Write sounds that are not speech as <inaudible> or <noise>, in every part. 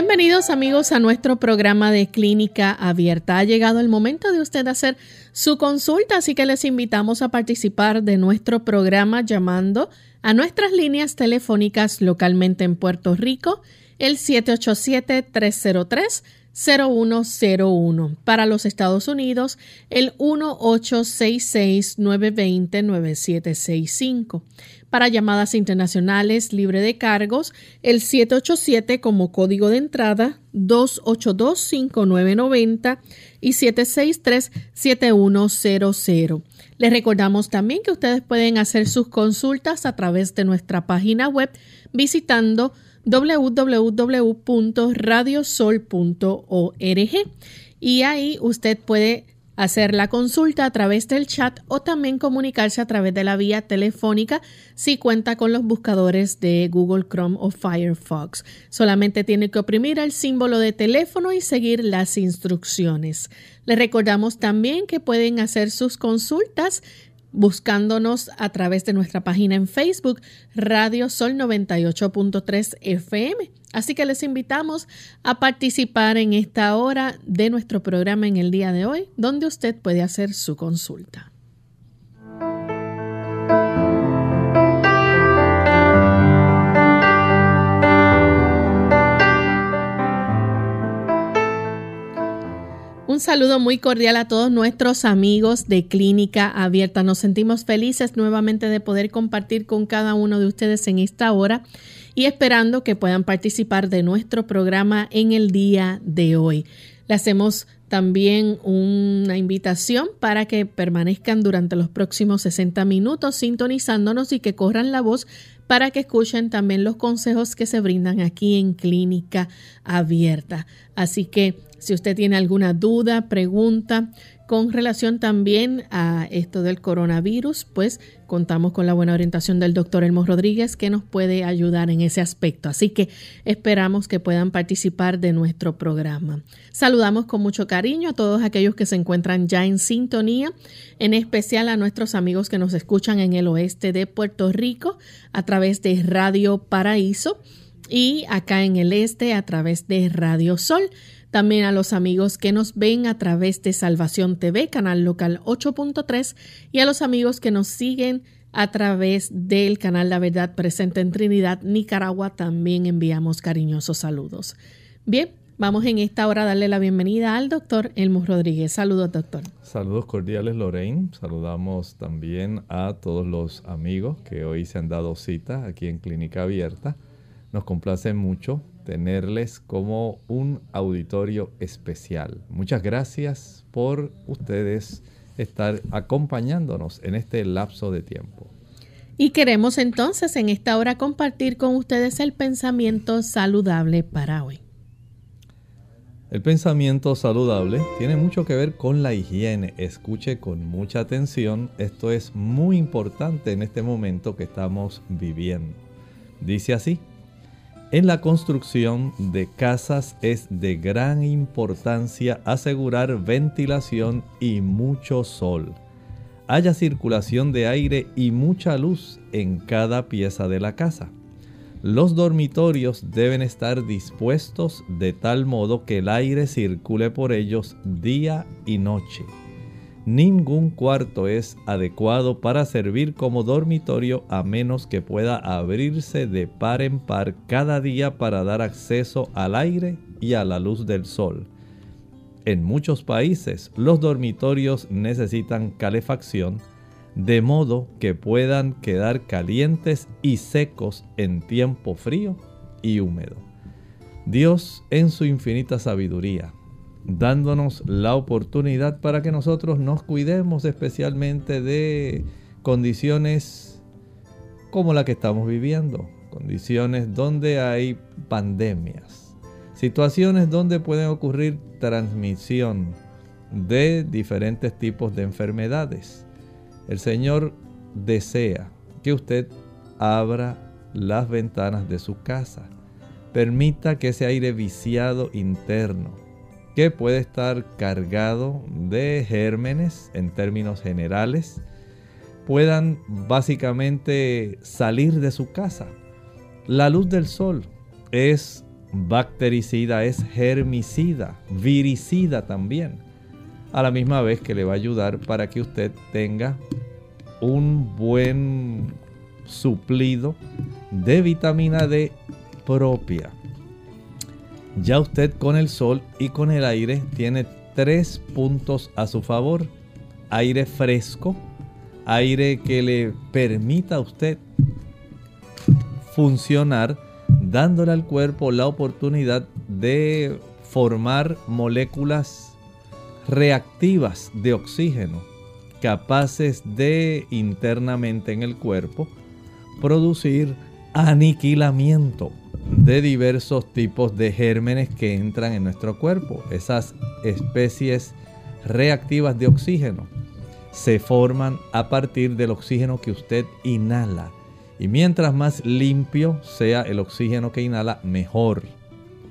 Bienvenidos amigos a nuestro programa de clínica abierta. Ha llegado el momento de usted hacer su consulta, así que les invitamos a participar de nuestro programa llamando a nuestras líneas telefónicas localmente en Puerto Rico, el 787-303. 0101. Para los Estados Unidos, el 1866-920-9765. Para llamadas internacionales libre de cargos, el 787 como código de entrada, 282-5990 y 763-7100. Les recordamos también que ustedes pueden hacer sus consultas a través de nuestra página web visitando www.radiosol.org y ahí usted puede hacer la consulta a través del chat o también comunicarse a través de la vía telefónica si cuenta con los buscadores de Google Chrome o Firefox. Solamente tiene que oprimir el símbolo de teléfono y seguir las instrucciones. Le recordamos también que pueden hacer sus consultas buscándonos a través de nuestra página en Facebook, Radio Sol 98.3 FM. Así que les invitamos a participar en esta hora de nuestro programa en el día de hoy, donde usted puede hacer su consulta. Un saludo muy cordial a todos nuestros amigos de Clínica Abierta. Nos sentimos felices nuevamente de poder compartir con cada uno de ustedes en esta hora y esperando que puedan participar de nuestro programa en el día de hoy. Le hacemos también una invitación para que permanezcan durante los próximos 60 minutos sintonizándonos y que corran la voz para que escuchen también los consejos que se brindan aquí en Clínica Abierta. Así que si usted tiene alguna duda, pregunta con relación también a esto del coronavirus, pues contamos con la buena orientación del doctor Elmo Rodríguez que nos puede ayudar en ese aspecto. Así que esperamos que puedan participar de nuestro programa. Saludamos con mucho cariño a todos aquellos que se encuentran ya en sintonía, en especial a nuestros amigos que nos escuchan en el oeste de Puerto Rico a través de Radio Paraíso y acá en el este a través de Radio Sol también a los amigos que nos ven a través de Salvación TV, canal local 8.3, y a los amigos que nos siguen a través del canal La Verdad presente en Trinidad, Nicaragua, también enviamos cariñosos saludos. Bien, vamos en esta hora a darle la bienvenida al doctor Elmo Rodríguez. Saludos, doctor. Saludos cordiales, Lorraine. Saludamos también a todos los amigos que hoy se han dado cita aquí en Clínica Abierta. Nos complace mucho tenerles como un auditorio especial. Muchas gracias por ustedes estar acompañándonos en este lapso de tiempo. Y queremos entonces en esta hora compartir con ustedes el pensamiento saludable para hoy. El pensamiento saludable tiene mucho que ver con la higiene. Escuche con mucha atención, esto es muy importante en este momento que estamos viviendo. Dice así, en la construcción de casas es de gran importancia asegurar ventilación y mucho sol. Haya circulación de aire y mucha luz en cada pieza de la casa. Los dormitorios deben estar dispuestos de tal modo que el aire circule por ellos día y noche. Ningún cuarto es adecuado para servir como dormitorio a menos que pueda abrirse de par en par cada día para dar acceso al aire y a la luz del sol. En muchos países los dormitorios necesitan calefacción de modo que puedan quedar calientes y secos en tiempo frío y húmedo. Dios en su infinita sabiduría, dándonos la oportunidad para que nosotros nos cuidemos especialmente de condiciones como la que estamos viviendo, condiciones donde hay pandemias, situaciones donde pueden ocurrir transmisión de diferentes tipos de enfermedades el Señor desea que usted abra las ventanas de su casa. Permita que ese aire viciado interno, que puede estar cargado de gérmenes en términos generales, puedan básicamente salir de su casa. La luz del sol es bactericida, es germicida, viricida también. A la misma vez que le va a ayudar para que usted tenga un buen suplido de vitamina D propia. Ya usted con el sol y con el aire tiene tres puntos a su favor. Aire fresco, aire que le permita a usted funcionar dándole al cuerpo la oportunidad de formar moléculas reactivas de oxígeno capaces de internamente en el cuerpo producir aniquilamiento de diversos tipos de gérmenes que entran en nuestro cuerpo. Esas especies reactivas de oxígeno se forman a partir del oxígeno que usted inhala. Y mientras más limpio sea el oxígeno que inhala, mejor.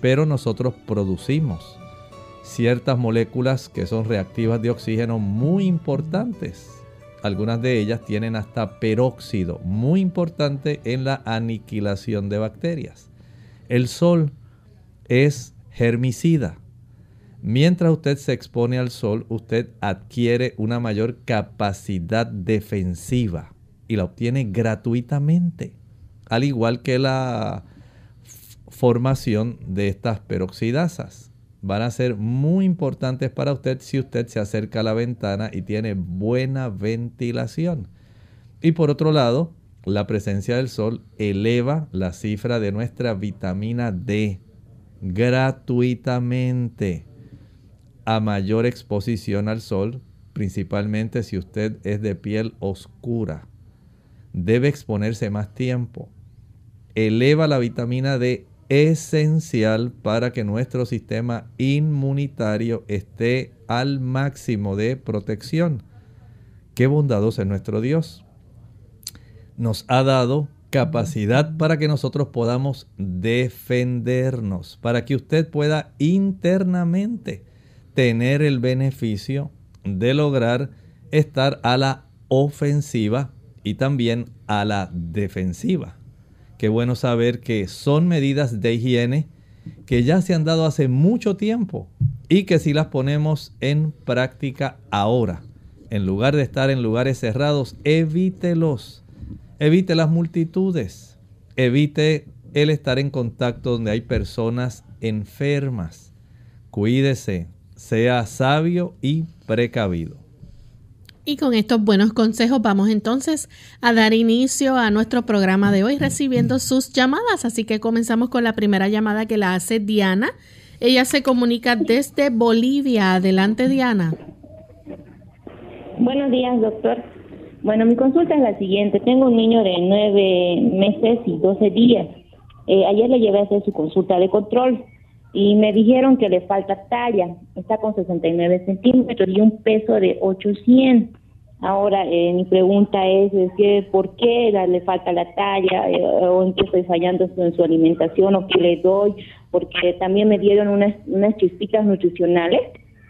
Pero nosotros producimos ciertas moléculas que son reactivas de oxígeno muy importantes. Algunas de ellas tienen hasta peróxido, muy importante en la aniquilación de bacterias. El sol es germicida. Mientras usted se expone al sol, usted adquiere una mayor capacidad defensiva y la obtiene gratuitamente, al igual que la formación de estas peroxidasas van a ser muy importantes para usted si usted se acerca a la ventana y tiene buena ventilación. Y por otro lado, la presencia del sol eleva la cifra de nuestra vitamina D gratuitamente a mayor exposición al sol, principalmente si usted es de piel oscura. Debe exponerse más tiempo. Eleva la vitamina D esencial para que nuestro sistema inmunitario esté al máximo de protección. Qué bondadoso es nuestro Dios. Nos ha dado capacidad para que nosotros podamos defendernos, para que usted pueda internamente tener el beneficio de lograr estar a la ofensiva y también a la defensiva. Qué bueno saber que son medidas de higiene que ya se han dado hace mucho tiempo y que si las ponemos en práctica ahora, en lugar de estar en lugares cerrados, evítelos. Evite las multitudes. Evite el estar en contacto donde hay personas enfermas. Cuídese, sea sabio y precavido. Y con estos buenos consejos vamos entonces a dar inicio a nuestro programa de hoy recibiendo sus llamadas. Así que comenzamos con la primera llamada que la hace Diana. Ella se comunica desde Bolivia. Adelante, Diana. Buenos días, doctor. Bueno, mi consulta es la siguiente. Tengo un niño de nueve meses y doce días. Eh, ayer le llevé a hacer su consulta de control y me dijeron que le falta talla, está con 69 centímetros y un peso de 800. Ahora, eh, mi pregunta es, es que, ¿por qué le falta la talla? Eh, ¿O en qué estoy fallando en su alimentación? ¿O qué le doy? Porque también me dieron unas, unas chispitas nutricionales,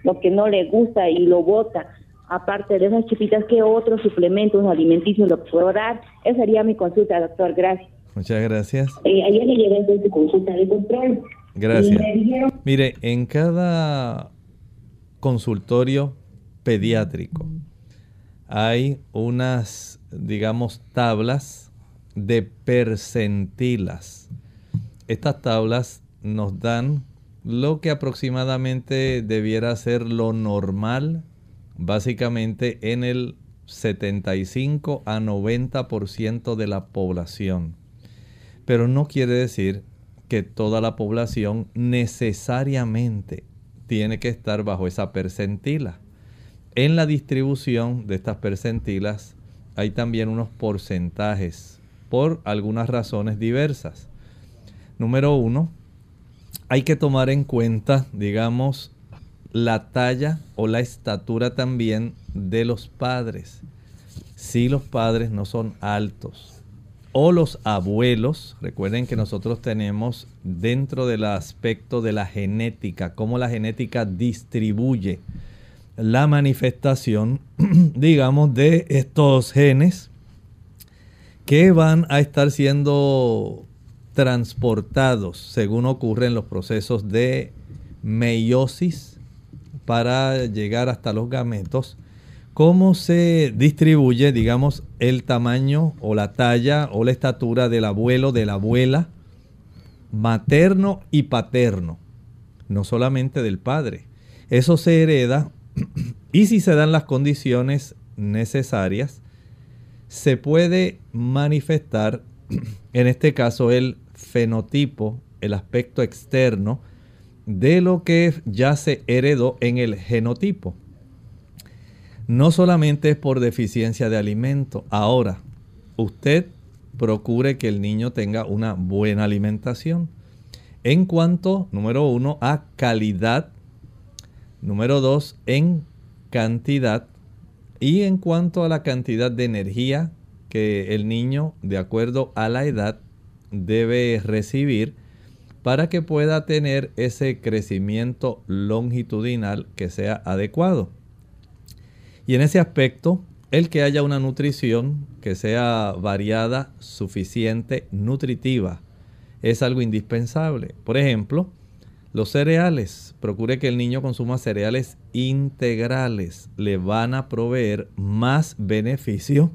lo que no le gusta y lo bota. Aparte de esas chispitas, ¿qué otros suplementos alimenticios lo puedo dar? Esa sería mi consulta, doctor. Gracias. Muchas gracias. Eh, ayer le llevé su consulta de control. Gracias. Mire, en cada consultorio pediátrico hay unas, digamos, tablas de percentilas. Estas tablas nos dan lo que aproximadamente debiera ser lo normal, básicamente en el 75 a 90% de la población. Pero no quiere decir que toda la población necesariamente tiene que estar bajo esa percentila. En la distribución de estas percentilas hay también unos porcentajes por algunas razones diversas. Número uno, hay que tomar en cuenta, digamos, la talla o la estatura también de los padres. Si los padres no son altos o los abuelos, recuerden que nosotros tenemos dentro del aspecto de la genética, cómo la genética distribuye la manifestación, <clears throat> digamos, de estos genes que van a estar siendo transportados según ocurre en los procesos de meiosis para llegar hasta los gametos. ¿Cómo se distribuye, digamos, el tamaño o la talla o la estatura del abuelo, de la abuela, materno y paterno? No solamente del padre. Eso se hereda <clears throat> y si se dan las condiciones necesarias, se puede manifestar, <clears throat> en este caso, el fenotipo, el aspecto externo de lo que ya se heredó en el genotipo. No solamente es por deficiencia de alimento. Ahora, usted procure que el niño tenga una buena alimentación. En cuanto, número uno, a calidad Número dos, en cantidad. Y en cuanto a la cantidad de energía que el niño, de acuerdo a la edad, debe recibir para que pueda tener ese crecimiento longitudinal que sea adecuado. Y en ese aspecto, el que haya una nutrición que sea variada, suficiente, nutritiva, es algo indispensable. Por ejemplo, los cereales, procure que el niño consuma cereales integrales. Le van a proveer más beneficio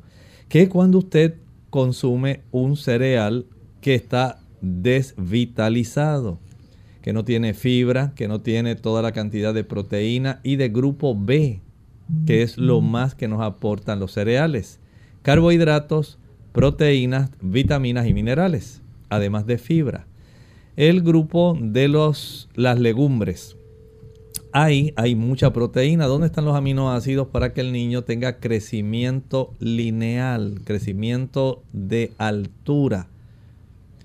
que cuando usted consume un cereal que está desvitalizado, que no tiene fibra, que no tiene toda la cantidad de proteína y de grupo B, que es lo más que nos aportan los cereales. Carbohidratos, proteínas, vitaminas y minerales, además de fibra el grupo de los, las legumbres. Ahí hay mucha proteína. ¿Dónde están los aminoácidos para que el niño tenga crecimiento lineal, crecimiento de altura?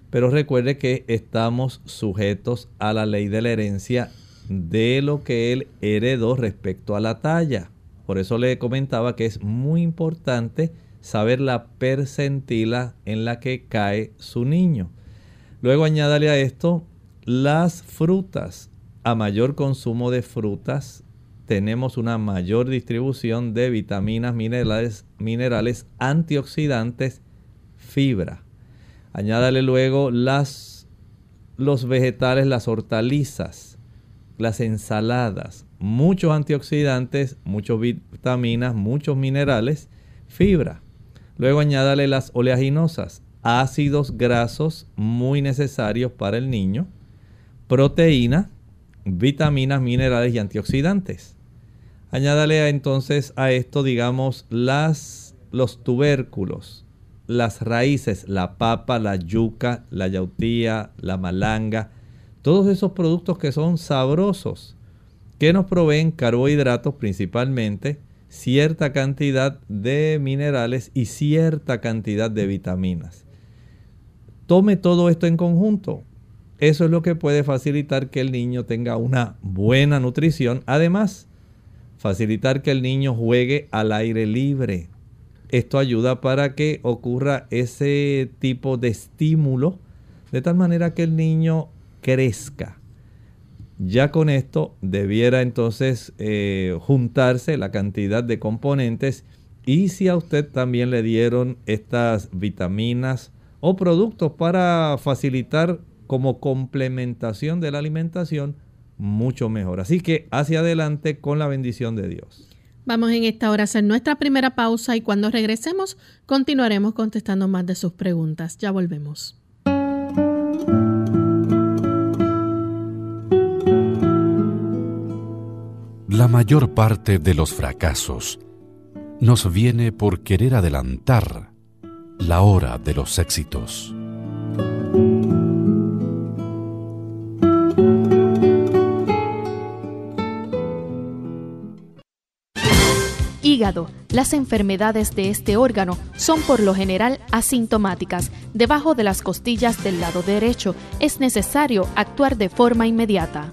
Pero recuerde que estamos sujetos a la ley de la herencia de lo que él heredó respecto a la talla. Por eso le comentaba que es muy importante saber la percentila en la que cae su niño. Luego añádale a esto las frutas. A mayor consumo de frutas tenemos una mayor distribución de vitaminas, minerales, minerales antioxidantes, fibra. Añádale luego las, los vegetales, las hortalizas, las ensaladas, muchos antioxidantes, muchas vitaminas, muchos minerales, fibra. Luego añádale las oleaginosas, ácidos grasos muy necesarios para el niño, proteína, vitaminas, minerales y antioxidantes. Añádale entonces a esto, digamos, las, los tubérculos, las raíces, la papa, la yuca, la yautía, la malanga, todos esos productos que son sabrosos, que nos proveen carbohidratos principalmente, cierta cantidad de minerales y cierta cantidad de vitaminas. Tome todo esto en conjunto. Eso es lo que puede facilitar que el niño tenga una buena nutrición. Además, facilitar que el niño juegue al aire libre. Esto ayuda para que ocurra ese tipo de estímulo de tal manera que el niño crezca. Ya con esto debiera entonces eh, juntarse la cantidad de componentes y si a usted también le dieron estas vitaminas o productos para facilitar como complementación de la alimentación, mucho mejor. Así que hacia adelante con la bendición de Dios. Vamos en esta hora a hacer nuestra primera pausa y cuando regresemos continuaremos contestando más de sus preguntas. Ya volvemos. La mayor parte de los fracasos nos viene por querer adelantar la hora de los éxitos. Las enfermedades de este órgano son por lo general asintomáticas. Debajo de las costillas del lado derecho es necesario actuar de forma inmediata.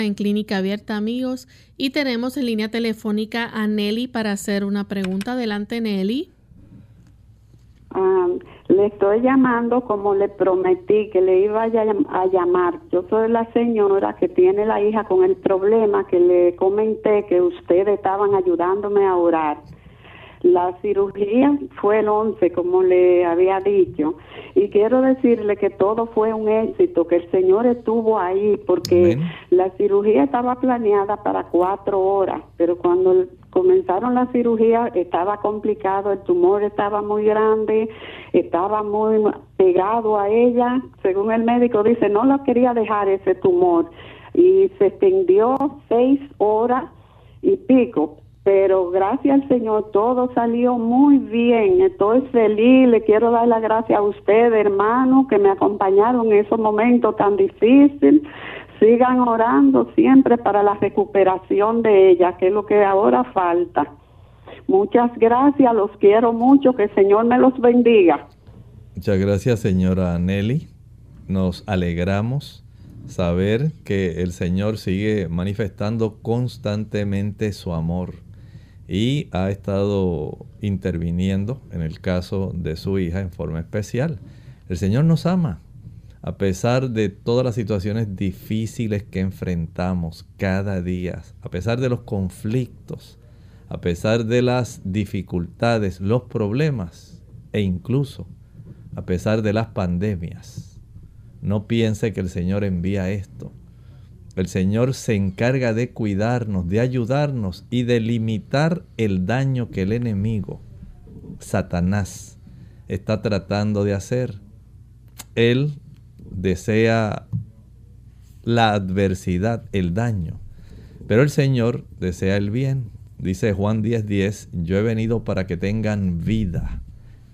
En Clínica Abierta, amigos, y tenemos en línea telefónica a Nelly para hacer una pregunta. Adelante, Nelly. Ah, le estoy llamando como le prometí que le iba a, llamar. Yo soy la señora que tiene la hija con el problema que le comenté que ustedes estaban ayudándome a orar. La cirugía fue el 11, como le había dicho, y quiero decirle que todo fue un éxito, que el Señor estuvo ahí, porque la cirugía estaba planeada para cuatro horas, pero cuando comenzaron la cirugía estaba complicado, el tumor estaba muy grande, estaba muy pegado a ella, según el médico dice, no lo quería dejar ese tumor, y se extendió seis horas y pico, pero gracias al Señor todo salió muy bien. Estoy feliz, le quiero dar las gracias a ustedes, hermano, que me acompañaron en esos momentos tan difíciles. Sigan orando siempre para la recuperación de ella, que es lo que ahora falta. Muchas gracias, los quiero mucho, que el Señor me los bendiga. Muchas gracias, señora Nelly. Nos alegramos saber que el Señor sigue manifestando constantemente su amor y ha estado interviniendo en el caso de su hija en forma especial. El Señor nos ama, a pesar de todas las situaciones difíciles que enfrentamos cada día, a pesar de los conflictos, a pesar de las dificultades, los problemas e incluso a pesar de las pandemias. No piense que el Señor envía esto el Señor se encarga de cuidarnos, de ayudarnos y de limitar el daño que el enemigo, Satanás, está tratando de hacer. Él desea la adversidad, el daño, pero el Señor desea el bien. Dice Juan 10:10, yo he venido para que tengan vida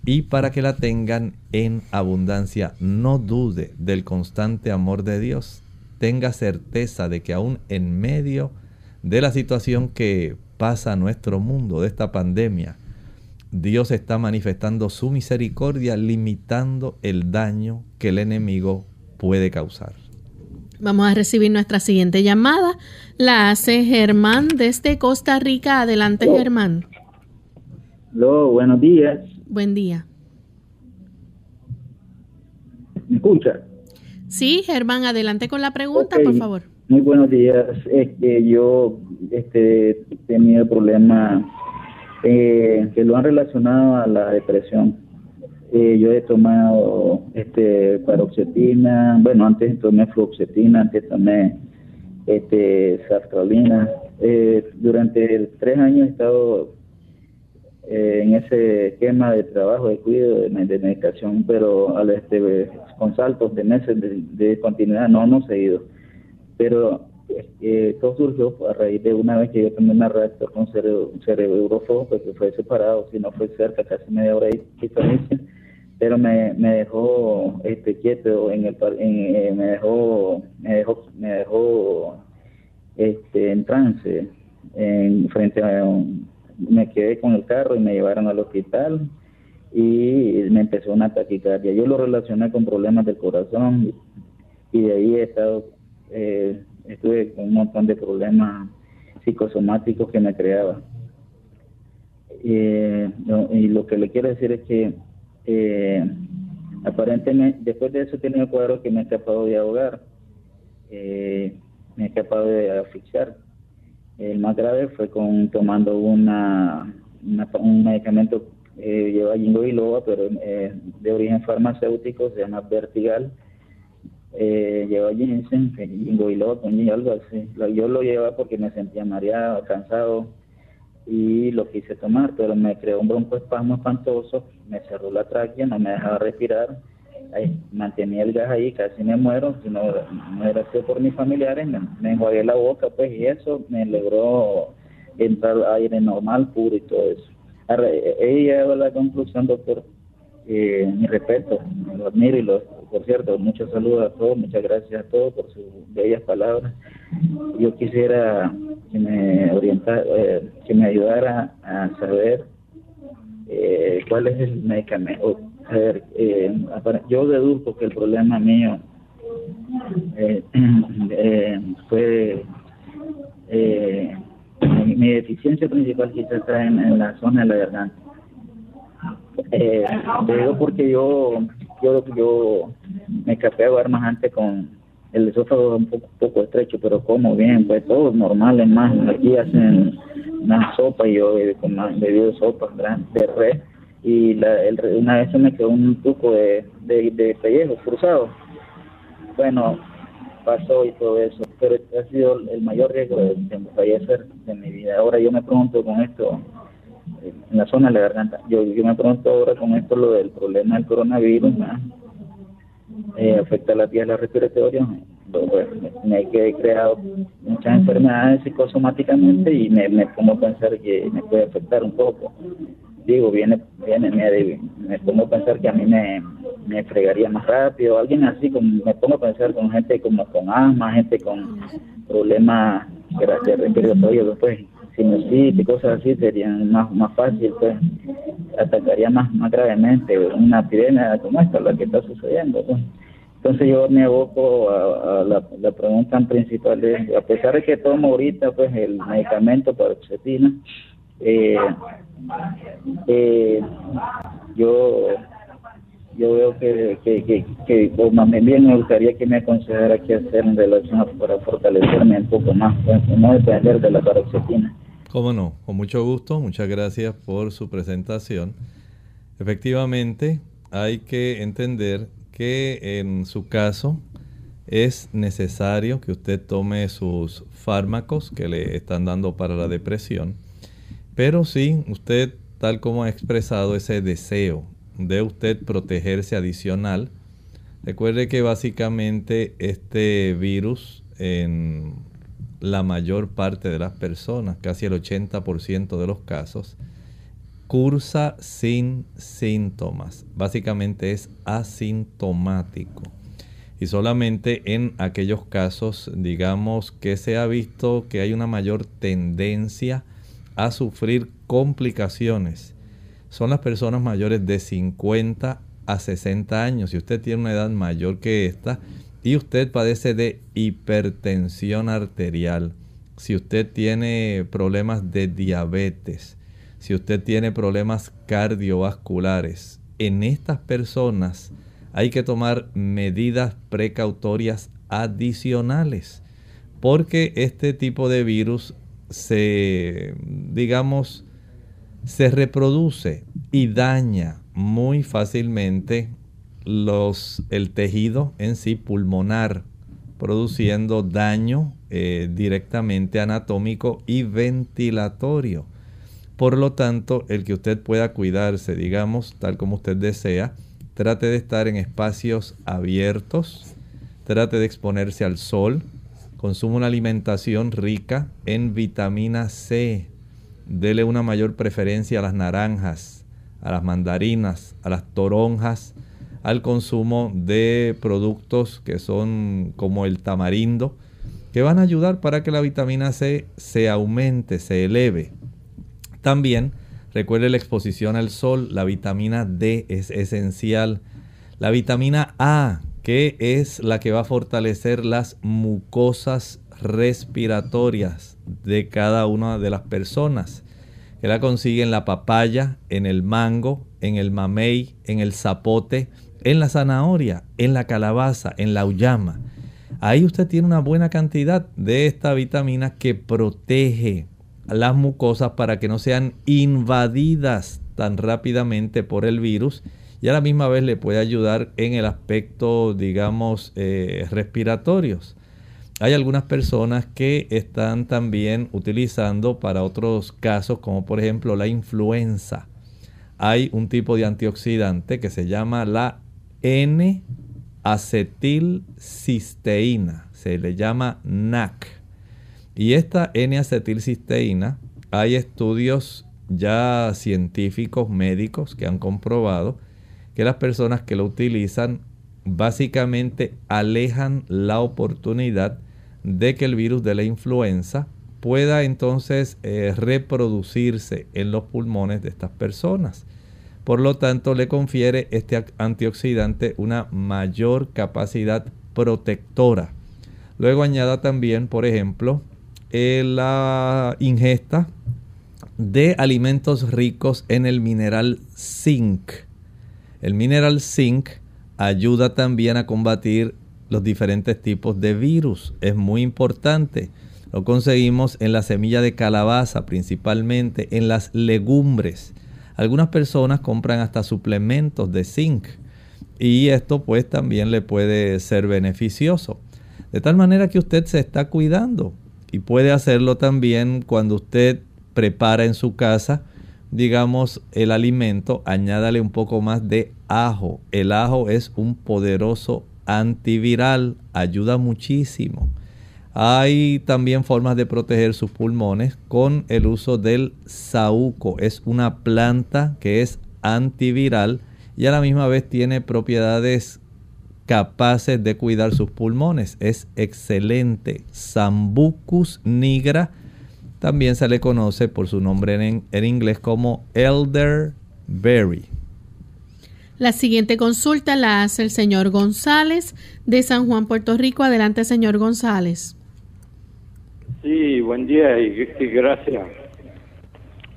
y para que la tengan en abundancia. No dude del constante amor de Dios tenga certeza de que aún en medio de la situación que pasa a nuestro mundo, de esta pandemia, Dios está manifestando su misericordia, limitando el daño que el enemigo puede causar. Vamos a recibir nuestra siguiente llamada. La hace Germán desde Costa Rica. Adelante, Germán. Hola, buenos días. Buen día. ¿Me escucha? Sí, Germán, adelante con la pregunta, por favor. Muy buenos días. Este, yo este, he tenido problemas eh, que lo han relacionado a la depresión. Eh, yo he tomado este paroxetina, bueno, antes tomé fluoxetina, antes tomé este sartralina. Eh, durante tres años he estado eh, en ese esquema de trabajo, de cuidado, de, medicación, pero al este, con saltos de meses de, continuidad no hemos seguido. Pero eh, todo surgió a raíz de una vez que yo tomé una reactor con cerebro, cerebro pues que fue separado, si no fue cerca, casi media hora de diferencia pero me, me dejó este quieto en el en, eh, me dejó me dejó me dejó este en trance en frente a me quedé con el carro y me llevaron al hospital y me empezó una taquicardia yo lo relacioné con problemas del corazón y de ahí he estado eh, estuve con un montón de problemas psicosomáticos que me creaba eh, y lo que le quiero decir es que eh, aparentemente, después de eso he tenido cuadro que me he escapado de ahogar, eh, me he escapado de asfixiar. El más grave fue con tomando una, un medicamento eh, lleva jingo biloba, pero eh, de origen farmacéutico, se llama Vertigal. Eh, lleva ginseng, jingo biloba, algo así. Yo lo llevaba porque me sentía mareado, cansado, y lo quise tomar, pero me creó un broncoespasmo espantoso, me cerró la tráquea, no me dejaba respirar, ahí, mantenía el gas ahí, casi me muero, si no, no era sido por mis familiares, me, me enjuagué la boca, pues, y eso me logró entrar aire normal, puro y todo eso. He llegado a la conclusión, doctor, eh, mi respeto, lo admiro y lo, por cierto, muchos saludos a todos, muchas gracias a todos por sus bellas palabras. Yo quisiera que me orientara, eh, que me ayudara a saber eh, cuál es el medicamento. A ver, eh, yo deduzco que el problema mío <clears throat> fue mi, deficiencia principal quizás está en, en, la zona de la garganta. Eh, digo porque yo, yo, yo me escapé a más antes con el esófago un poco, poco estrecho, pero como bien, pues todo normal, es más, aquí hacen una sopa y yo he bebido sopa de red y la, el, una vez se me quedó un truco de, de, de pellejo cruzado. Bueno, pasó y todo eso, pero ha sido el mayor riesgo de, de fallecer de mi vida. Ahora yo me pregunto con esto, en la zona de la garganta, yo, yo me pregunto ahora con esto lo del problema del coronavirus, eh, afecta a las vías respiratorias, pues, me, he creado muchas enfermedades psicosomáticamente y me, me pongo a pensar que me puede afectar un poco. Digo, viene, viene, me, me pongo a pensar que a mí me, me fregaría más rápido, alguien así, como, me pongo a pensar con gente como con asma, gente con problemas de respiratorio, pues sinusitis cosas así serían más, más fácil, pues atacaría más, más gravemente una epidemia como esta, la que está sucediendo. Pues. Entonces yo me aboco a, la, la, pregunta principal, de, a pesar de que tomo ahorita pues el medicamento para oxetina, eh, eh, yo yo veo que, que, que, que pues, me gustaría que me aconsejara qué hacer en relación para fortalecerme un poco más, pues, no depender de la paroxetina. Cómo no, con mucho gusto, muchas gracias por su presentación. Efectivamente, hay que entender que en su caso es necesario que usted tome sus fármacos que le están dando para la depresión, pero sí, usted tal como ha expresado ese deseo de usted protegerse adicional, recuerde que básicamente este virus en la mayor parte de las personas, casi el 80% de los casos, cursa sin síntomas. Básicamente es asintomático. Y solamente en aquellos casos, digamos, que se ha visto que hay una mayor tendencia a sufrir complicaciones, son las personas mayores de 50 a 60 años. Si usted tiene una edad mayor que esta, y usted padece de hipertensión arterial, si usted tiene problemas de diabetes, si usted tiene problemas cardiovasculares, en estas personas hay que tomar medidas precautorias adicionales porque este tipo de virus se, digamos, se reproduce y daña muy fácilmente los, el tejido en sí pulmonar, produciendo daño eh, directamente anatómico y ventilatorio. Por lo tanto, el que usted pueda cuidarse, digamos, tal como usted desea, trate de estar en espacios abiertos, trate de exponerse al sol, consuma una alimentación rica en vitamina C, dele una mayor preferencia a las naranjas, a las mandarinas, a las toronjas, al consumo de productos que son como el tamarindo, que van a ayudar para que la vitamina C se aumente, se eleve. También recuerde la exposición al sol, la vitamina D es esencial. La vitamina A, que es la que va a fortalecer las mucosas respiratorias de cada una de las personas. Que la consigue en la papaya, en el mango, en el mamey, en el zapote, en la zanahoria, en la calabaza, en la uyama. Ahí usted tiene una buena cantidad de esta vitamina que protege las mucosas para que no sean invadidas tan rápidamente por el virus y a la misma vez le puede ayudar en el aspecto, digamos, eh, respiratorios. Hay algunas personas que están también utilizando para otros casos, como por ejemplo la influenza. Hay un tipo de antioxidante que se llama la N-acetilcisteína, se le llama NAC. Y esta N-acetilcisteína, hay estudios ya científicos, médicos, que han comprobado que las personas que lo utilizan básicamente alejan la oportunidad de que el virus de la influenza pueda entonces eh, reproducirse en los pulmones de estas personas. Por lo tanto, le confiere este antioxidante una mayor capacidad protectora. Luego añada también, por ejemplo, eh, la ingesta de alimentos ricos en el mineral zinc. El mineral zinc ayuda también a combatir los diferentes tipos de virus. Es muy importante. Lo conseguimos en la semilla de calabaza principalmente, en las legumbres. Algunas personas compran hasta suplementos de zinc y esto pues también le puede ser beneficioso. De tal manera que usted se está cuidando y puede hacerlo también cuando usted prepara en su casa digamos, el alimento, añádale un poco más de ajo. El ajo es un poderoso antiviral, ayuda muchísimo. Hay también formas de proteger sus pulmones con el uso del saúco. Es una planta que es antiviral y a la misma vez tiene propiedades capaces de cuidar sus pulmones. Es excelente. Sambucus nigra también se le conoce por su nombre en, inglés como elderberry. La siguiente consulta la hace el señor González de San Juan, Puerto Rico. Adelante, señor González. Sí, buen día y, gracias.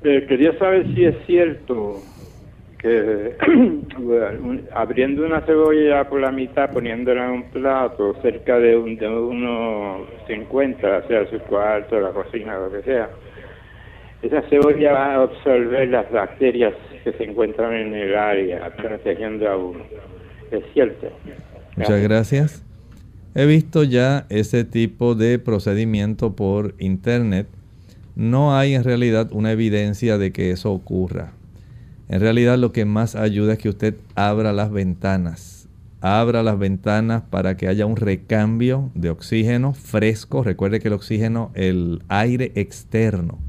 Eh, quería saber si es cierto que <clears throat> abriendo una cebolla por la mitad, poniéndola en un plato cerca de, un, de unos 50, sea su cuarto, la cocina, lo que sea, esa cebolla va a absorber las bacterias que se encuentran en el área, protegiendo a uno. Es cierto. Muchas gracias. He visto ya ese tipo de procedimiento por internet. No hay en realidad una evidencia de que eso ocurra. En realidad lo que más ayuda es que usted abra las ventanas. Abra las ventanas para que haya un recambio de oxígeno fresco. Recuerde que el oxígeno, el aire externo,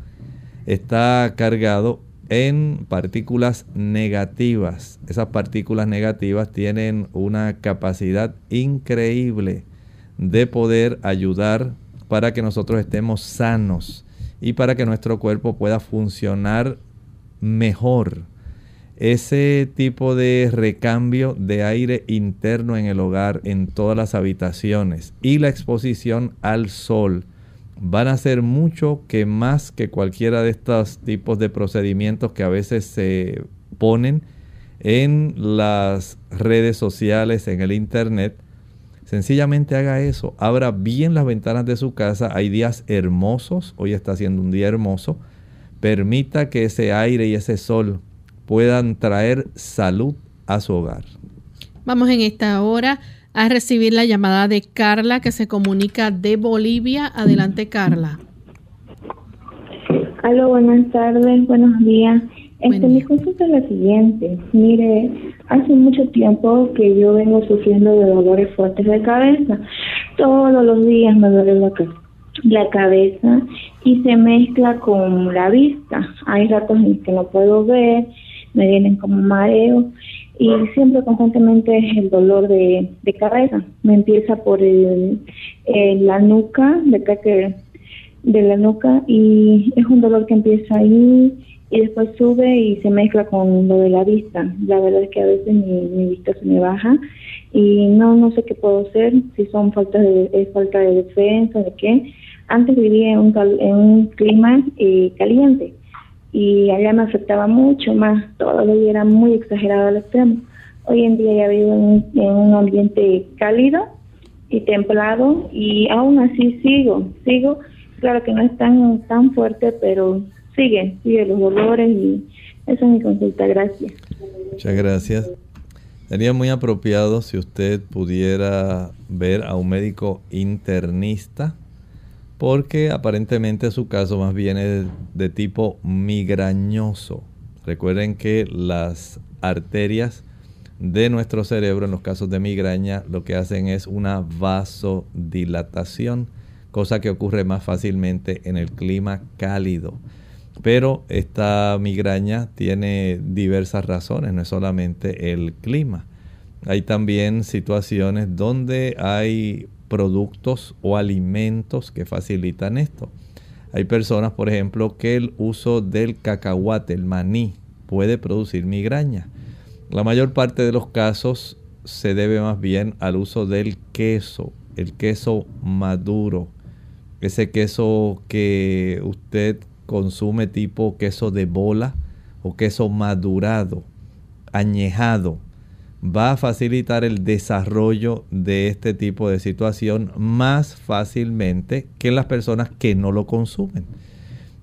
está cargado en partículas negativas. Esas partículas negativas tienen una capacidad increíble de poder ayudar para que nosotros estemos sanos y para que nuestro cuerpo pueda funcionar mejor ese tipo de recambio de aire interno en el hogar, en todas las habitaciones y la exposición al sol van a ser mucho que más que cualquiera de estos tipos de procedimientos que a veces se ponen en las redes sociales, en el internet, sencillamente haga eso. Abra bien las ventanas de su casa. Hay días hermosos. Hoy está siendo un día hermoso. Permita que ese aire y ese sol puedan traer salud a su hogar. Vamos en esta hora a recibir la llamada de Carla que se comunica de Bolivia. Adelante, Carla. Hola, buenas tardes, buenos días. Este, mi consulta es la siguiente. Mire, hace mucho tiempo que yo vengo sufriendo de dolores fuertes de cabeza. Todos los días me duele la, la cabeza y se mezcla con la vista. Hay ratos en que no puedo ver, me vienen como mareos y siempre constantemente es el dolor de, de cabeza. Me empieza por el, la nuca, de que de la nuca y es un dolor que empieza ahí y después sube y se mezcla con lo de la vista. La verdad es que a veces mi, vista se me baja y no no sé qué puedo hacer, si son faltas de es falta de defensa, de qué. Antes vivía en un, en un clima eh, caliente y allá me afectaba mucho más, todo lo era muy exagerado al extremo. Hoy en día ya vivo en, en un ambiente cálido y templado y aún así sigo, sigo claro que no es tan, tan fuerte, pero sigue, sigue los dolores y esa es mi consulta. Gracias. Muchas gracias. Sería muy apropiado si usted pudiera ver a un médico internista, porque aparentemente su caso más bien es de tipo migrañoso. Recuerden que las arterias de nuestro cerebro en los casos de migraña lo que hacen es una vasodilatación cosa que ocurre más fácilmente en el clima cálido. Pero esta migraña tiene diversas razones, no es solamente el clima. Hay también situaciones donde hay productos o alimentos que facilitan esto. Hay personas, por ejemplo, que el uso del cacahuate, el maní, puede producir migraña. La mayor parte de los casos se debe más bien al uso del queso, el queso maduro, ese queso que usted consume tipo queso de bola o queso madurado, añejado, va a facilitar el desarrollo de este tipo de situación más fácilmente que las personas que no lo consumen.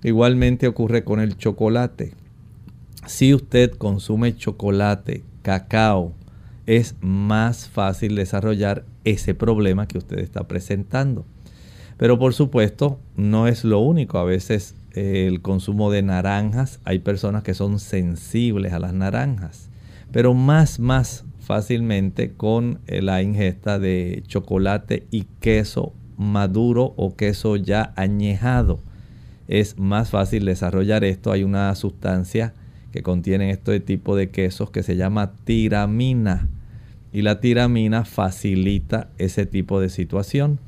Igualmente ocurre con el chocolate. Si usted consume chocolate, cacao, es más fácil desarrollar ese problema que usted está presentando. Pero por supuesto, no es lo único. A veces eh, el consumo de naranjas, hay personas que son sensibles a las naranjas. Pero más, más fácilmente con la ingesta de chocolate y queso maduro o queso ya añejado. Es más fácil desarrollar esto. Hay una sustancia que contiene este tipo de quesos que se llama tiramina. Y la tiramina facilita ese tipo de situación.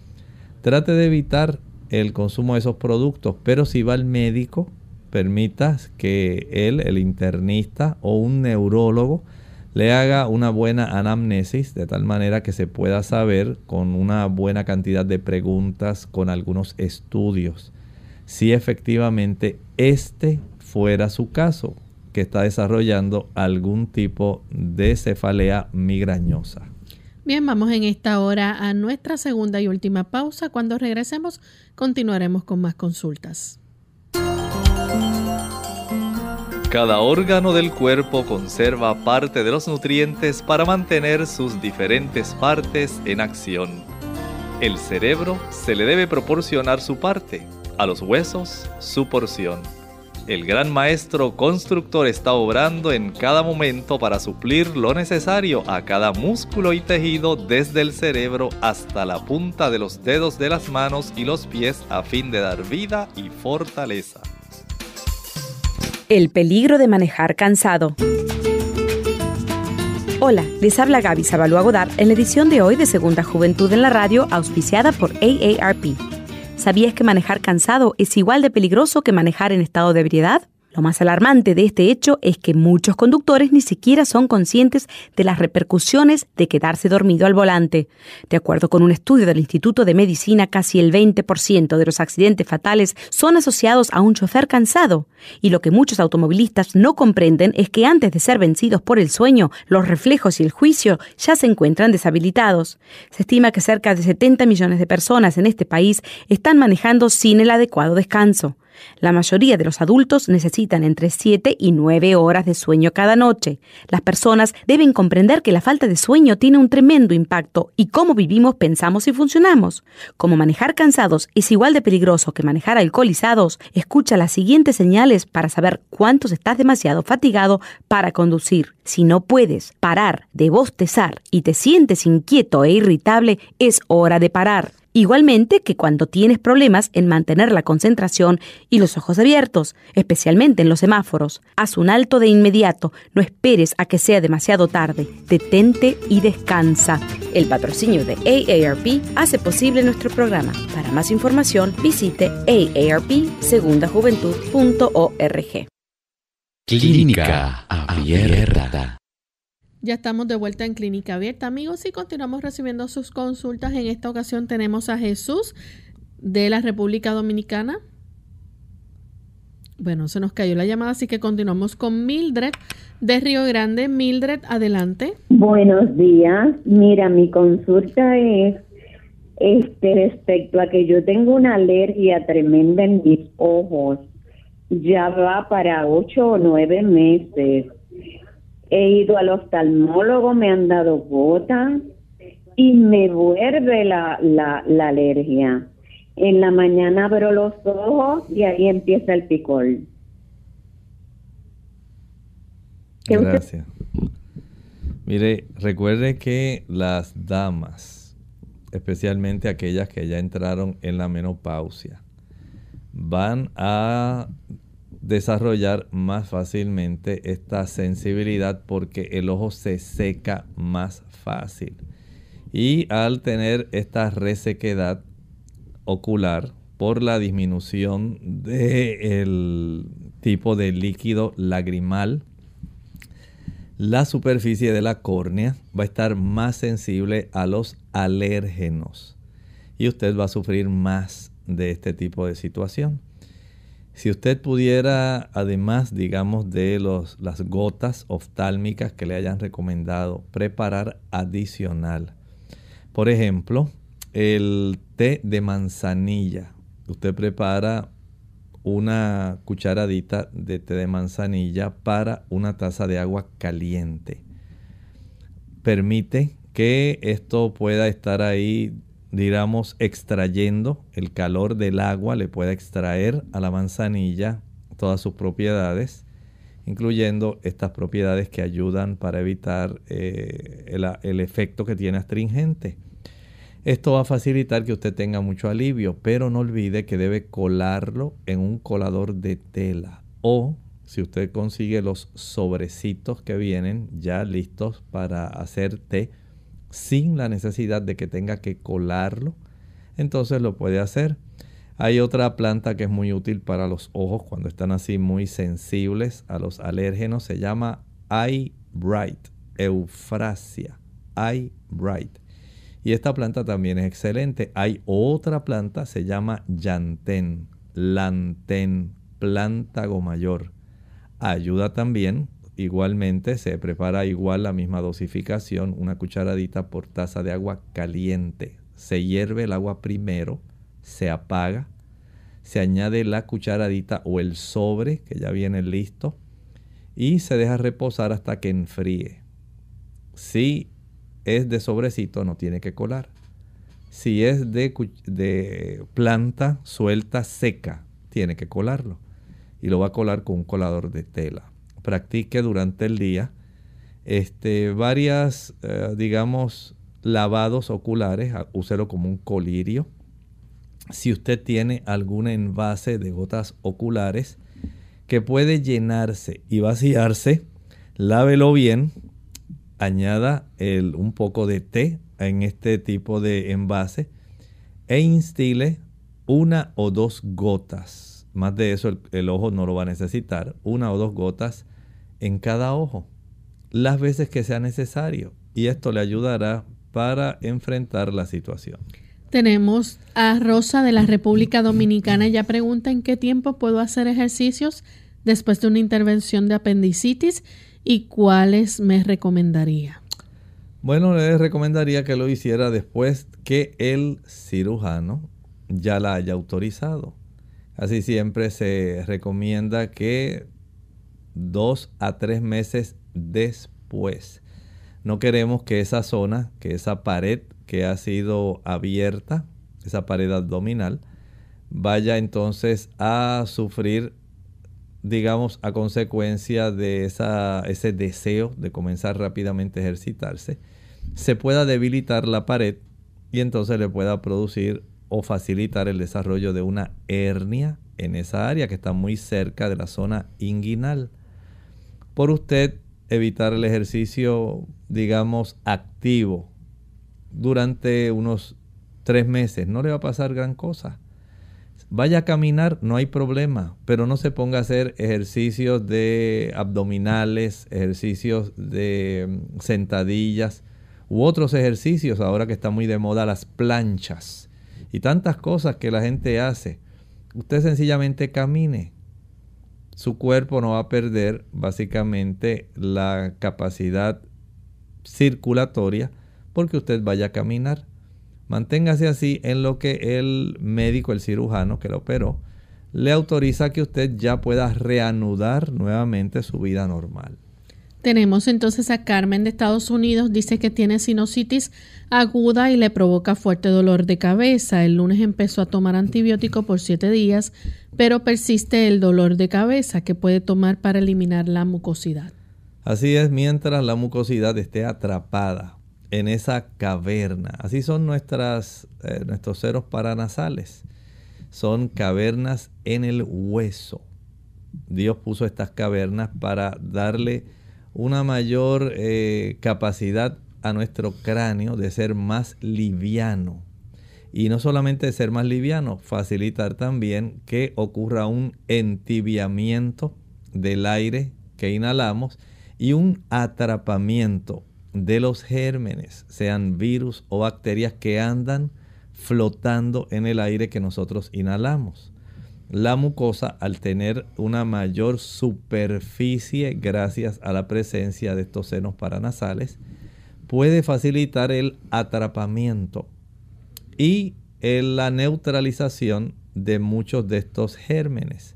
Trate de evitar el consumo de esos productos, pero si va al médico, permita que él, el internista o un neurólogo, le haga una buena anamnesis de tal manera que se pueda saber con una buena cantidad de preguntas, con algunos estudios, si efectivamente este fuera su caso, que está desarrollando algún tipo de cefalea migrañosa. Bien, vamos en esta hora a nuestra segunda y última pausa. Cuando regresemos, continuaremos con más consultas. Cada órgano del cuerpo conserva parte de los nutrientes para mantener sus diferentes partes en acción. El cerebro se le debe proporcionar su parte, a los huesos su porción el gran maestro constructor está obrando en cada momento para suplir lo necesario a cada músculo y tejido desde el cerebro hasta la punta de los dedos de las manos y los pies a fin de dar vida y fortaleza. El peligro de manejar cansado. Hola, les habla Gaby Sabalua Godard en la edición de hoy de Segunda Juventud en la Radio, auspiciada por AARP. ¿Sabías que manejar cansado es igual de peligroso que manejar en estado de ebriedad? Lo más alarmante de este hecho es que muchos conductores ni siquiera son conscientes de las repercusiones de quedarse dormido al volante. De acuerdo con un estudio del Instituto de Medicina, casi el 20% de los accidentes fatales son asociados a un chofer cansado. Y lo que muchos automovilistas no comprenden es que antes de ser vencidos por el sueño, los reflejos y el juicio ya se encuentran deshabilitados. Se estima que cerca de 70 millones de personas en este país están manejando sin el adecuado descanso. La mayoría de los adultos necesitan entre 7 y 9 horas de sueño cada noche. Las personas deben comprender que la falta de sueño tiene un tremendo impacto y cómo vivimos, pensamos y funcionamos. Como manejar cansados es igual de peligroso que manejar alcoholizados, escucha las siguientes señales para saber cuántos estás demasiado fatigado para conducir. Si no puedes parar de bostezar y te sientes inquieto e irritable, es hora de parar. Igualmente que cuando tienes problemas en mantener la concentración y los ojos abiertos, especialmente en los semáforos, haz un alto de inmediato, no esperes a que sea demasiado tarde, detente y descansa. El patrocinio de AARP hace posible nuestro programa. Para más información visite aarpsegundajuventud.org. Clínica Abierta. Ya estamos de vuelta en Clínica Abierta, amigos, y continuamos recibiendo sus consultas. En esta ocasión tenemos a Jesús de la República Dominicana. Bueno, se nos cayó la llamada, así que continuamos con Mildred de Río Grande. Mildred, adelante. Buenos días. Mira, mi consulta es este respecto a que yo tengo una alergia tremenda en mis ojos. Ya va para ocho o nueve meses He ido al oftalmólogo, me han dado gotas y me vuelve la, la, la alergia. En la mañana abro los ojos y ahí empieza el picor. Gracias. Mire, recuerde que las damas, especialmente aquellas que ya entraron en la menopausia, van a desarrollar más fácilmente esta sensibilidad porque el ojo se seca más fácil. Y al tener esta resequedad ocular por la disminución del tipo de líquido lagrimal, la superficie de la córnea va a estar más sensible a los alérgenos y usted va a sufrir más de este tipo de situación. Si usted pudiera, además, digamos, de los, las gotas oftálmicas que le hayan recomendado, preparar adicional. Por ejemplo, el té de manzanilla. Usted prepara una cucharadita de té de manzanilla para una taza de agua caliente. Permite que esto pueda estar ahí digamos, extrayendo el calor del agua, le puede extraer a la manzanilla todas sus propiedades, incluyendo estas propiedades que ayudan para evitar eh, el efecto que tiene astringente. Esto va a facilitar que usted tenga mucho alivio, pero no olvide que debe colarlo en un colador de tela o si usted consigue los sobrecitos que vienen ya listos para hacer té, sin la necesidad de que tenga que colarlo, entonces lo puede hacer. Hay otra planta que es muy útil para los ojos cuando están así muy sensibles a los alérgenos. Se llama Eye Bright, Eufrasia, Eye Bright. Y esta planta también es excelente. Hay otra planta, se llama Yanten, Lanten, plántago mayor. Ayuda también Igualmente se prepara igual la misma dosificación, una cucharadita por taza de agua caliente. Se hierve el agua primero, se apaga, se añade la cucharadita o el sobre que ya viene listo y se deja reposar hasta que enfríe. Si es de sobrecito no tiene que colar. Si es de, de planta suelta seca, tiene que colarlo. Y lo va a colar con un colador de tela practique durante el día este, varias, eh, digamos, lavados oculares, úselo como un colirio. Si usted tiene algún envase de gotas oculares que puede llenarse y vaciarse, lávelo bien, añada el, un poco de té en este tipo de envase e instile una o dos gotas más de eso el, ojo no lo va a necesitar, una o dos gotas en cada ojo, las veces que sea necesario. Y esto le ayudará para enfrentar la situación. Tenemos a Rosa de la República Dominicana. Ella pregunta en qué tiempo puedo hacer ejercicios después de una intervención de apendicitis y cuáles me recomendaría. Bueno, le recomendaría que lo hiciera después que el cirujano ya la haya autorizado. Así siempre se recomienda que dos a tres meses después. No queremos que esa zona, que esa pared que ha sido abierta, esa pared abdominal, vaya entonces a sufrir, digamos, a consecuencia de esa, ese deseo de comenzar rápidamente a ejercitarse, se pueda debilitar la pared y entonces le pueda producir o facilitar el desarrollo de una hernia en esa área que está muy cerca de la zona inguinal. Por usted evitar el ejercicio, digamos, activo durante unos tres meses, no le va a pasar gran cosa. Vaya a caminar, no hay problema, pero no se ponga a hacer ejercicios de abdominales, ejercicios de mm, sentadillas u otros ejercicios, ahora que está muy de moda las planchas y tantas cosas que la gente hace. Usted sencillamente camine. Su cuerpo no va a perder básicamente la capacidad circulatoria porque usted vaya a caminar. Manténgase así en lo que el médico, el cirujano que lo operó, le autoriza que usted ya pueda reanudar nuevamente su vida normal. Tenemos entonces a Carmen de Estados Unidos, dice que tiene sinusitis aguda y le provoca fuerte dolor de cabeza. El lunes empezó a tomar antibiótico por siete días, pero persiste el dolor de cabeza que puede tomar para eliminar la mucosidad. Así es, mientras la mucosidad esté atrapada en esa caverna. Así son nuestras, eh, nuestros ceros paranasales. Son cavernas en el hueso. Dios puso estas cavernas para darle una mayor eh, capacidad a nuestro cráneo de ser más liviano. Y no solamente de ser más liviano, facilitar también que ocurra un entibiamiento del aire que inhalamos y un atrapamiento de los gérmenes, sean virus o bacterias que andan flotando en el aire que nosotros inhalamos la mucosa al tener una mayor superficie gracias a la presencia de estos senos paranasales puede facilitar el atrapamiento y la neutralización de muchos de estos gérmenes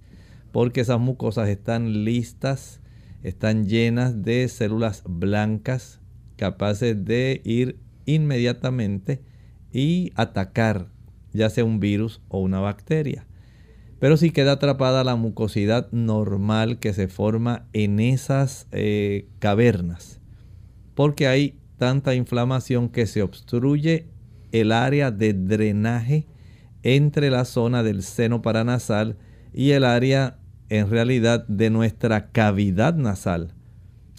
porque esas mucosas están listas, están llenas de células blancas capaces de ir inmediatamente y atacar ya sea un virus o una bacteria. Pero si queda atrapada la mucosidad normal que se forma en esas eh, cavernas, porque hay tanta inflamación que se obstruye el área de drenaje entre la zona del seno paranasal y el área en realidad de nuestra cavidad nasal.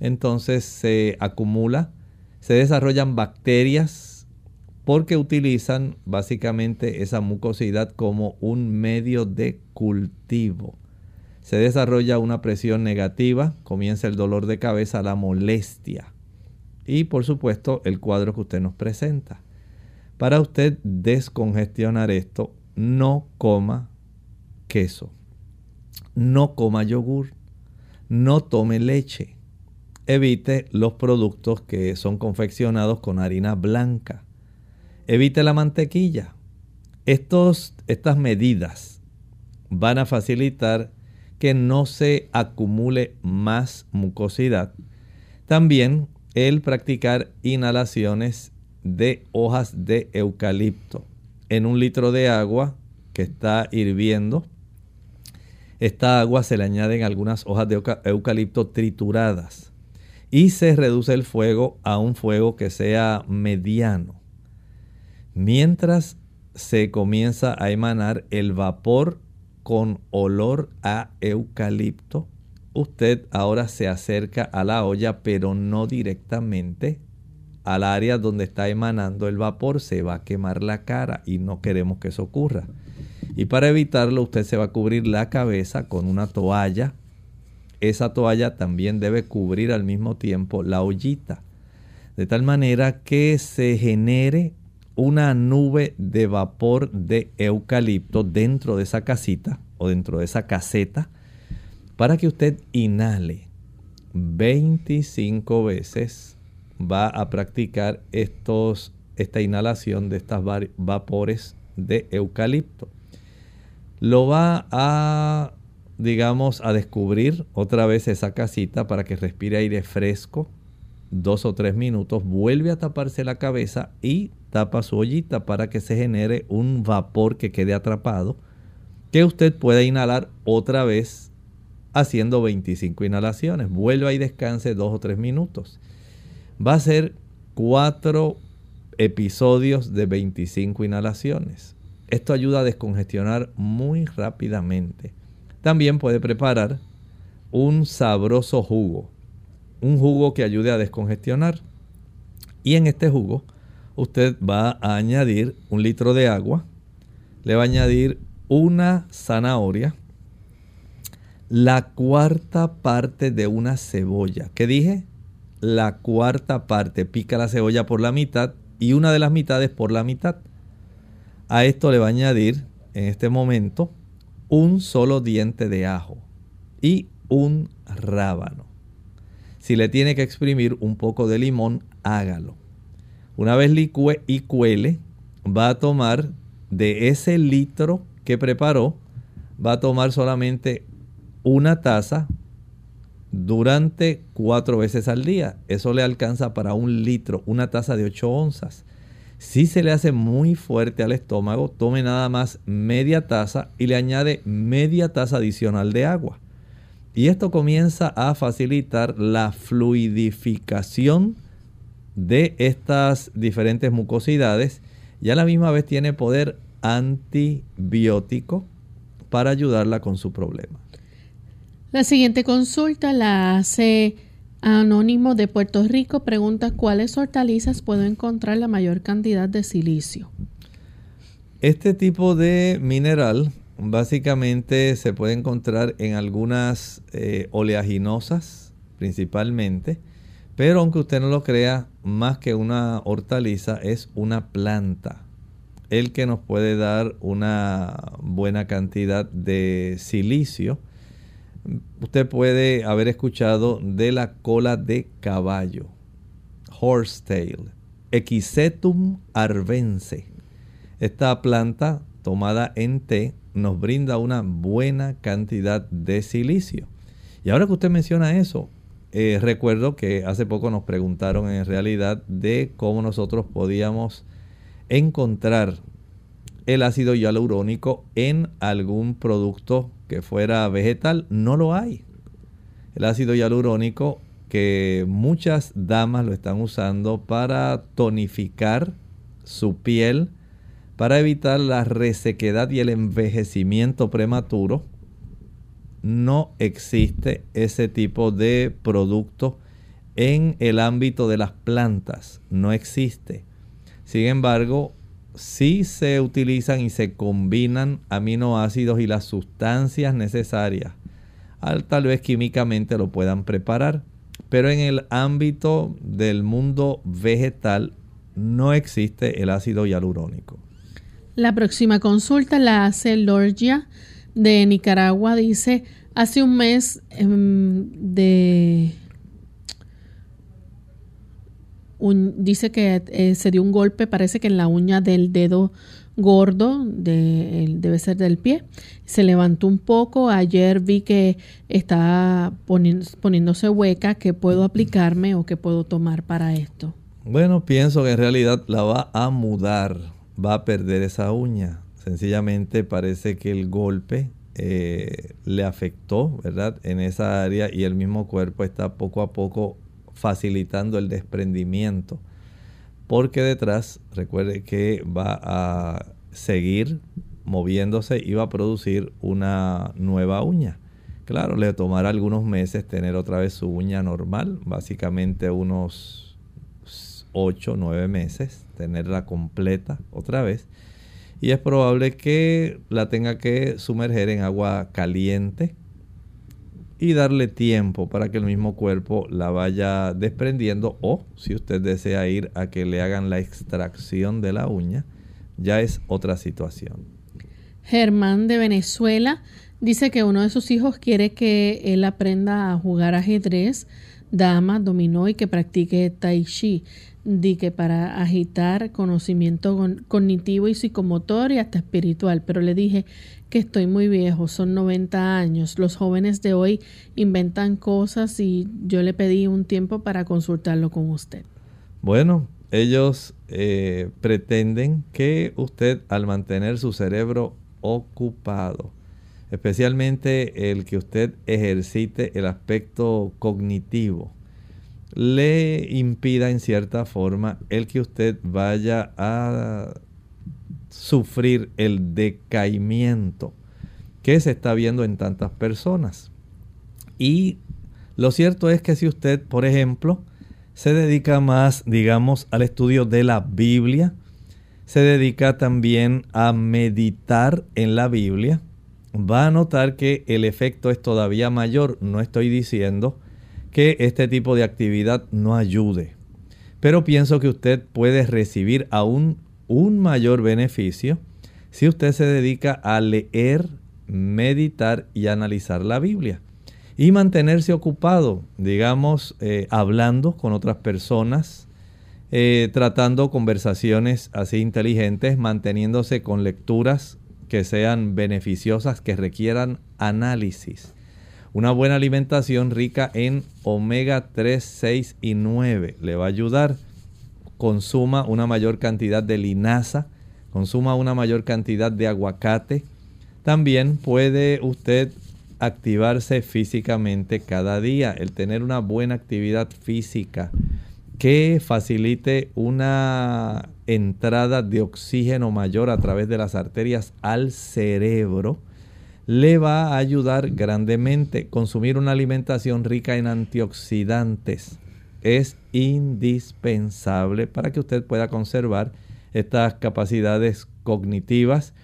Entonces se acumula, se desarrollan bacterias porque utilizan básicamente esa mucosidad como un medio de cultivo. Se desarrolla una presión negativa, comienza el dolor de cabeza, la molestia y por supuesto el cuadro que usted nos presenta. Para usted descongestionar esto, no coma queso, no coma yogur, no tome leche, evite los productos que son confeccionados con harina blanca Evite la mantequilla. Estos, estas medidas van a facilitar que no se acumule más mucosidad. También el practicar inhalaciones de hojas de eucalipto en un litro de agua que está hirviendo. Esta agua se le añaden algunas hojas de eucalipto trituradas y se reduce el fuego a un fuego que sea mediano. Mientras se comienza a emanar el vapor con olor a eucalipto, usted ahora se acerca a la olla, pero no directamente al área donde está emanando el vapor, se va a quemar la cara y no queremos que eso ocurra. Y para evitarlo usted se va a cubrir la cabeza con una toalla. Esa toalla también debe cubrir al mismo tiempo la ollita. De tal manera que se genere una nube de vapor de eucalipto dentro de esa casita o dentro de esa caseta para que usted inhale 25 veces. Va a practicar estos, esta inhalación de estos vapores de eucalipto. Lo va a, digamos, a descubrir otra vez esa casita para que respire aire fresco dos o tres minutos, vuelve a taparse la cabeza y su ollita para que se genere un vapor que quede atrapado, que usted pueda inhalar otra vez haciendo 25 inhalaciones. Vuelva y descanse dos o tres minutos. Va a ser cuatro episodios de 25 inhalaciones. Esto ayuda a descongestionar muy rápidamente. También puede preparar un sabroso jugo un jugo que ayude a descongestionar. Y en este jugo usted va a añadir un litro de agua, le va a añadir una zanahoria, la cuarta parte de una cebolla. ¿Qué dije? La cuarta parte. Pica la cebolla por la mitad y una de las mitades por la mitad. A esto le va a añadir en este momento un solo diente de ajo y un rábano. Si le tiene que exprimir un poco de limón, hágalo. Una vez licue va a tomar de ese litro que preparó, va a tomar solamente una taza durante cuatro veces al día. Eso le alcanza para un litro, una taza de 8 onzas. Si se le hace muy fuerte al estómago, tome nada más media taza y le añade media taza adicional de agua. Y esto comienza a facilitar la fluidificación de estas diferentes mucosidades y a la misma vez tiene poder antibiótico para ayudarla con su problema. La siguiente consulta la hace Anónimo de Puerto Rico. Pregunta cuáles hortalizas puedo encontrar la mayor cantidad de silicio. Este tipo de mineral básicamente se puede encontrar en algunas eh, oleaginosas principalmente, pero aunque usted no lo crea, más que una hortaliza es una planta, el que nos puede dar una buena cantidad de silicio. Usted puede haber escuchado de la cola de caballo, horsetail, Equisetum arvense. Esta planta tomada en té nos brinda una buena cantidad de silicio. Y ahora que usted menciona eso, eh, recuerdo que hace poco nos preguntaron en realidad de cómo nosotros podíamos encontrar el ácido hialurónico en algún producto que fuera vegetal. No lo hay. El ácido hialurónico que muchas damas lo están usando para tonificar su piel, para evitar la resequedad y el envejecimiento prematuro, no existe ese tipo de producto en el ámbito de las plantas. No existe. Sin embargo, sí se utilizan y se combinan aminoácidos y las sustancias necesarias. tal vez químicamente lo puedan preparar. Pero en el ámbito del mundo vegetal no existe el ácido hialurónico. La próxima consulta la hace Lorgia de Nicaragua. Dice, hace un mes em, de... dice que eh, se dio un golpe, parece que en la uña del dedo gordo, debe ser del pie. Se levantó un poco. Ayer vi que está poniéndose hueca. ¿Qué puedo aplicarme o qué puedo tomar para esto? Bueno, pienso que en realidad la va a mudar va a perder esa uña. Sencillamente parece que el golpe eh, le afectó, ¿verdad? En esa área y el mismo cuerpo está poco a poco facilitando el desprendimiento. Porque detrás, recuerde que va a seguir moviéndose y va a producir una nueva uña. Claro, le tomará algunos meses tener otra vez su uña normal, básicamente unos 8, 9 meses, tenerla completa otra vez. Y es probable que la tenga que sumerger en agua caliente y darle tiempo para que el mismo cuerpo la vaya desprendiendo o si usted desea ir a que le hagan la extracción de la uña, ya es otra situación. Germán de Venezuela dice que uno de sus hijos quiere que él aprenda a jugar ajedrez, dama, dominó y que practique tai chi. Di que para agitar conocimiento cognitivo y psicomotor y hasta espiritual, pero le dije que estoy muy viejo, son 90 años. Los jóvenes de hoy inventan cosas y yo le pedí un tiempo para consultarlo con usted. Bueno, ellos eh, pretenden que usted al mantener su cerebro ocupado, especialmente el que usted ejercite el aspecto cognitivo, le impida en cierta forma el que usted vaya a sufrir el decaimiento que se está viendo en tantas personas. Y lo cierto es que si usted, por ejemplo, se dedica más, digamos, al estudio de la Biblia, se dedica también a meditar en la Biblia, va a notar que el efecto es todavía mayor. No estoy diciendo que este tipo de actividad no ayude, pero pienso que usted puede recibir aún un mayor beneficio si usted se dedica a leer, meditar y analizar la Biblia. Y mantenerse ocupado, digamos, eh, hablando con otras personas, eh, tratando conversaciones así inteligentes, manteniéndose con lecturas que sean beneficiosas, que requieran análisis. Una buena alimentación rica en omega 3, 6 y 9 le va a ayudar. Consuma una mayor cantidad de linaza, consuma una mayor cantidad de aguacate. También puede usted activarse físicamente cada día, el tener una buena actividad física que facilite una entrada de oxígeno mayor a través de las arterias al cerebro, le va a ayudar grandemente consumir una alimentación rica en antioxidantes es indispensable para que usted pueda conservar estas capacidades cognitivas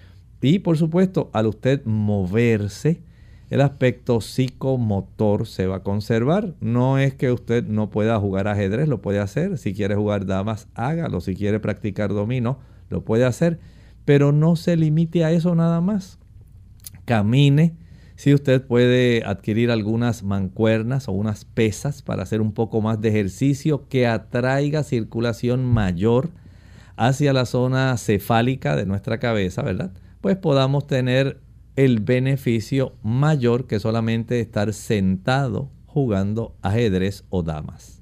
y por supuesto al usted moverse el aspecto psicomotor se va a conservar. No es que usted no pueda jugar ajedrez, lo puede hacer. Si quiere jugar damas, hágalo. Si quiere practicar dominó, lo puede hacer. Pero no se limite a eso nada más. Camine, si usted puede adquirir algunas mancuernas o unas pesas para hacer un poco más de ejercicio que atraiga circulación mayor hacia la zona cefálica de nuestra cabeza, ¿verdad? Pues podamos tener el beneficio mayor que solamente estar sentado jugando ajedrez o damas.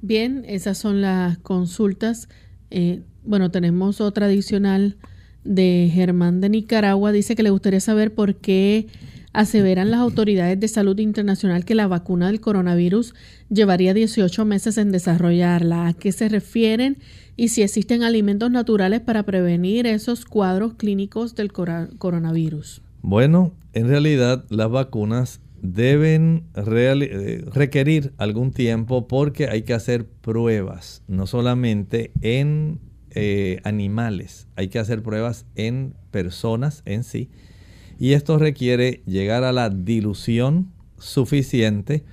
Bien, esas son las consultas. Eh, bueno, tenemos otra adicional de Germán de Nicaragua. Dice que le gustaría saber por qué aseveran las autoridades de salud internacional que la vacuna del coronavirus llevaría 18 meses en desarrollarla. ¿A qué se refieren? Y si existen alimentos naturales para prevenir esos cuadros clínicos del coronavirus. Bueno, en realidad las vacunas deben eh, requerir algún tiempo porque hay que hacer pruebas, no solamente en eh, animales, hay que hacer pruebas en personas en sí. Y esto requiere llegar a la dilución suficiente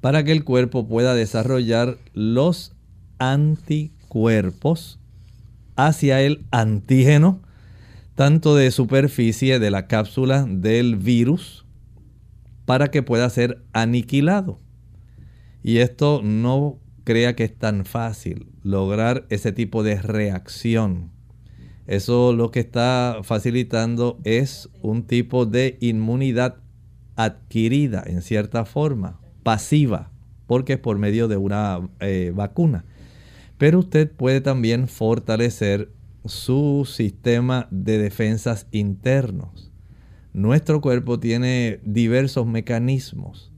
para que el cuerpo pueda desarrollar los anticuerpos hacia el antígeno, tanto de superficie de la cápsula del virus, para que pueda ser aniquilado. Y esto no crea que es tan fácil lograr ese tipo de reacción eso lo que está facilitando es un tipo de inmunidad adquirida en cierta forma, pasiva, porque es por medio de una eh, vacuna. Pero usted puede también fortalecer su sistema de defensas internos. Nuestro cuerpo tiene diversos mecanismos,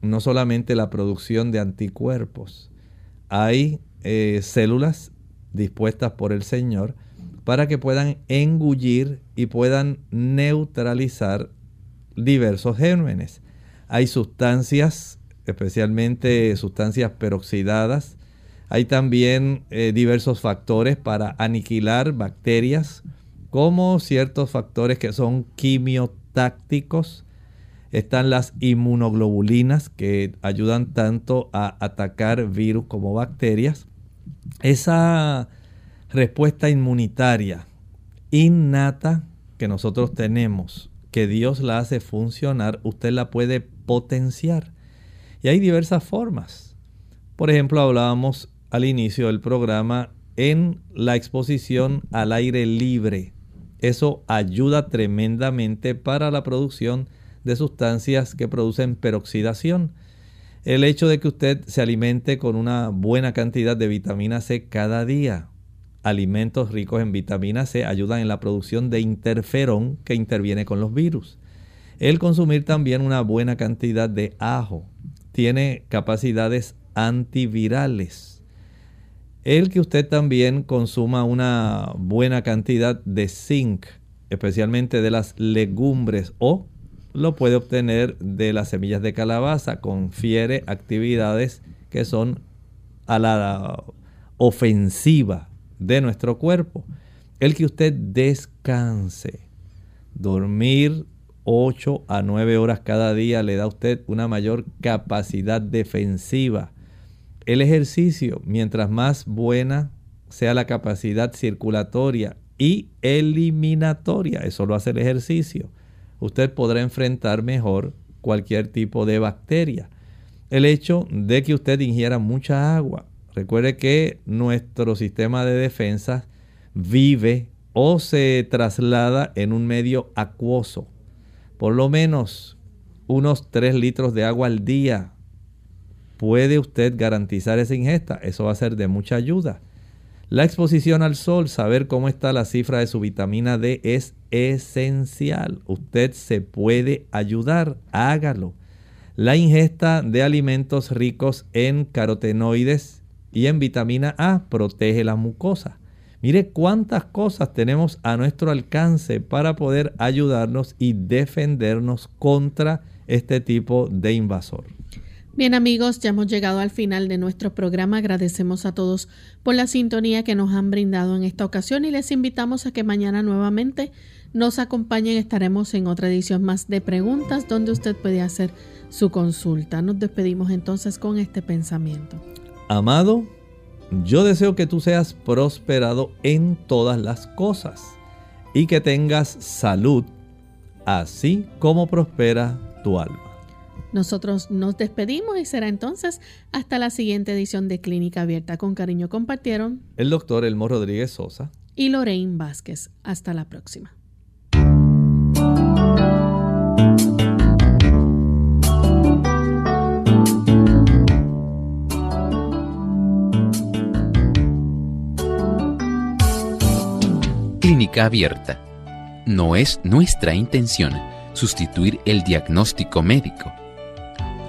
no solamente la producción de anticuerpos. Hay eh, células dispuestas por el Señor para que puedan engullir y puedan neutralizar diversos gérmenes. Hay sustancias, especialmente sustancias peroxidadas. Hay también eh, diversos factores para aniquilar bacterias como ciertos factores que son quimiotácticos. Están las inmunoglobulinas que ayudan tanto a atacar virus como bacterias. Esa respuesta inmunitaria innata que nosotros tenemos, que Dios la hace funcionar, usted la puede potenciar. Y hay diversas formas. Por ejemplo, hablábamos al inicio del programa en la exposición al aire libre. Eso ayuda tremendamente para la producción de sustancias que producen peroxidación. El hecho de que usted se alimente con una buena cantidad de vitamina C cada día. Alimentos ricos en vitamina C ayudan en la producción de interferón que interviene con los virus. El consumir también una buena cantidad de ajo tiene capacidades antivirales el que usted también consuma una buena cantidad de zinc, especialmente de las legumbres o lo puede obtener de las semillas de calabaza, confiere actividades que son a la ofensiva de nuestro cuerpo. El que usted descanse, dormir 8 a 9 horas cada día le da a usted una mayor capacidad defensiva el ejercicio, mientras más buena sea la capacidad circulatoria y eliminatoria, eso lo hace el ejercicio, usted podrá enfrentar mejor cualquier tipo de bacteria. El hecho de que usted ingiera mucha agua, recuerde que nuestro sistema de defensa vive o se traslada en un medio acuoso. Por lo menos unos 3 litros de agua al día ¿Puede usted garantizar esa ingesta? Eso va a ser de mucha ayuda. La exposición al sol, saber cómo está la cifra de su vitamina D es esencial. Usted se puede ayudar, hágalo. La ingesta de alimentos ricos en carotenoides y en vitamina A protege la mucosa. Mire cuántas cosas tenemos a nuestro alcance para poder ayudarnos y defendernos contra este tipo de invasor. Bien amigos, ya hemos llegado al final de nuestro programa. Agradecemos a todos por la sintonía que nos han brindado en esta ocasión y les invitamos a que mañana nuevamente nos acompañen. Estaremos en otra edición más de preguntas donde usted puede hacer su consulta. Nos despedimos entonces con este pensamiento. Amado, yo deseo que tú seas prosperado en todas las cosas y que tengas salud, así como prospera tu alma. Nosotros nos despedimos y será entonces hasta la siguiente edición de Clínica Abierta. Con cariño compartieron el doctor Elmo Rodríguez Sosa y Lorraine Vázquez. Hasta la próxima. Clínica Abierta. No es nuestra intención sustituir el diagnóstico médico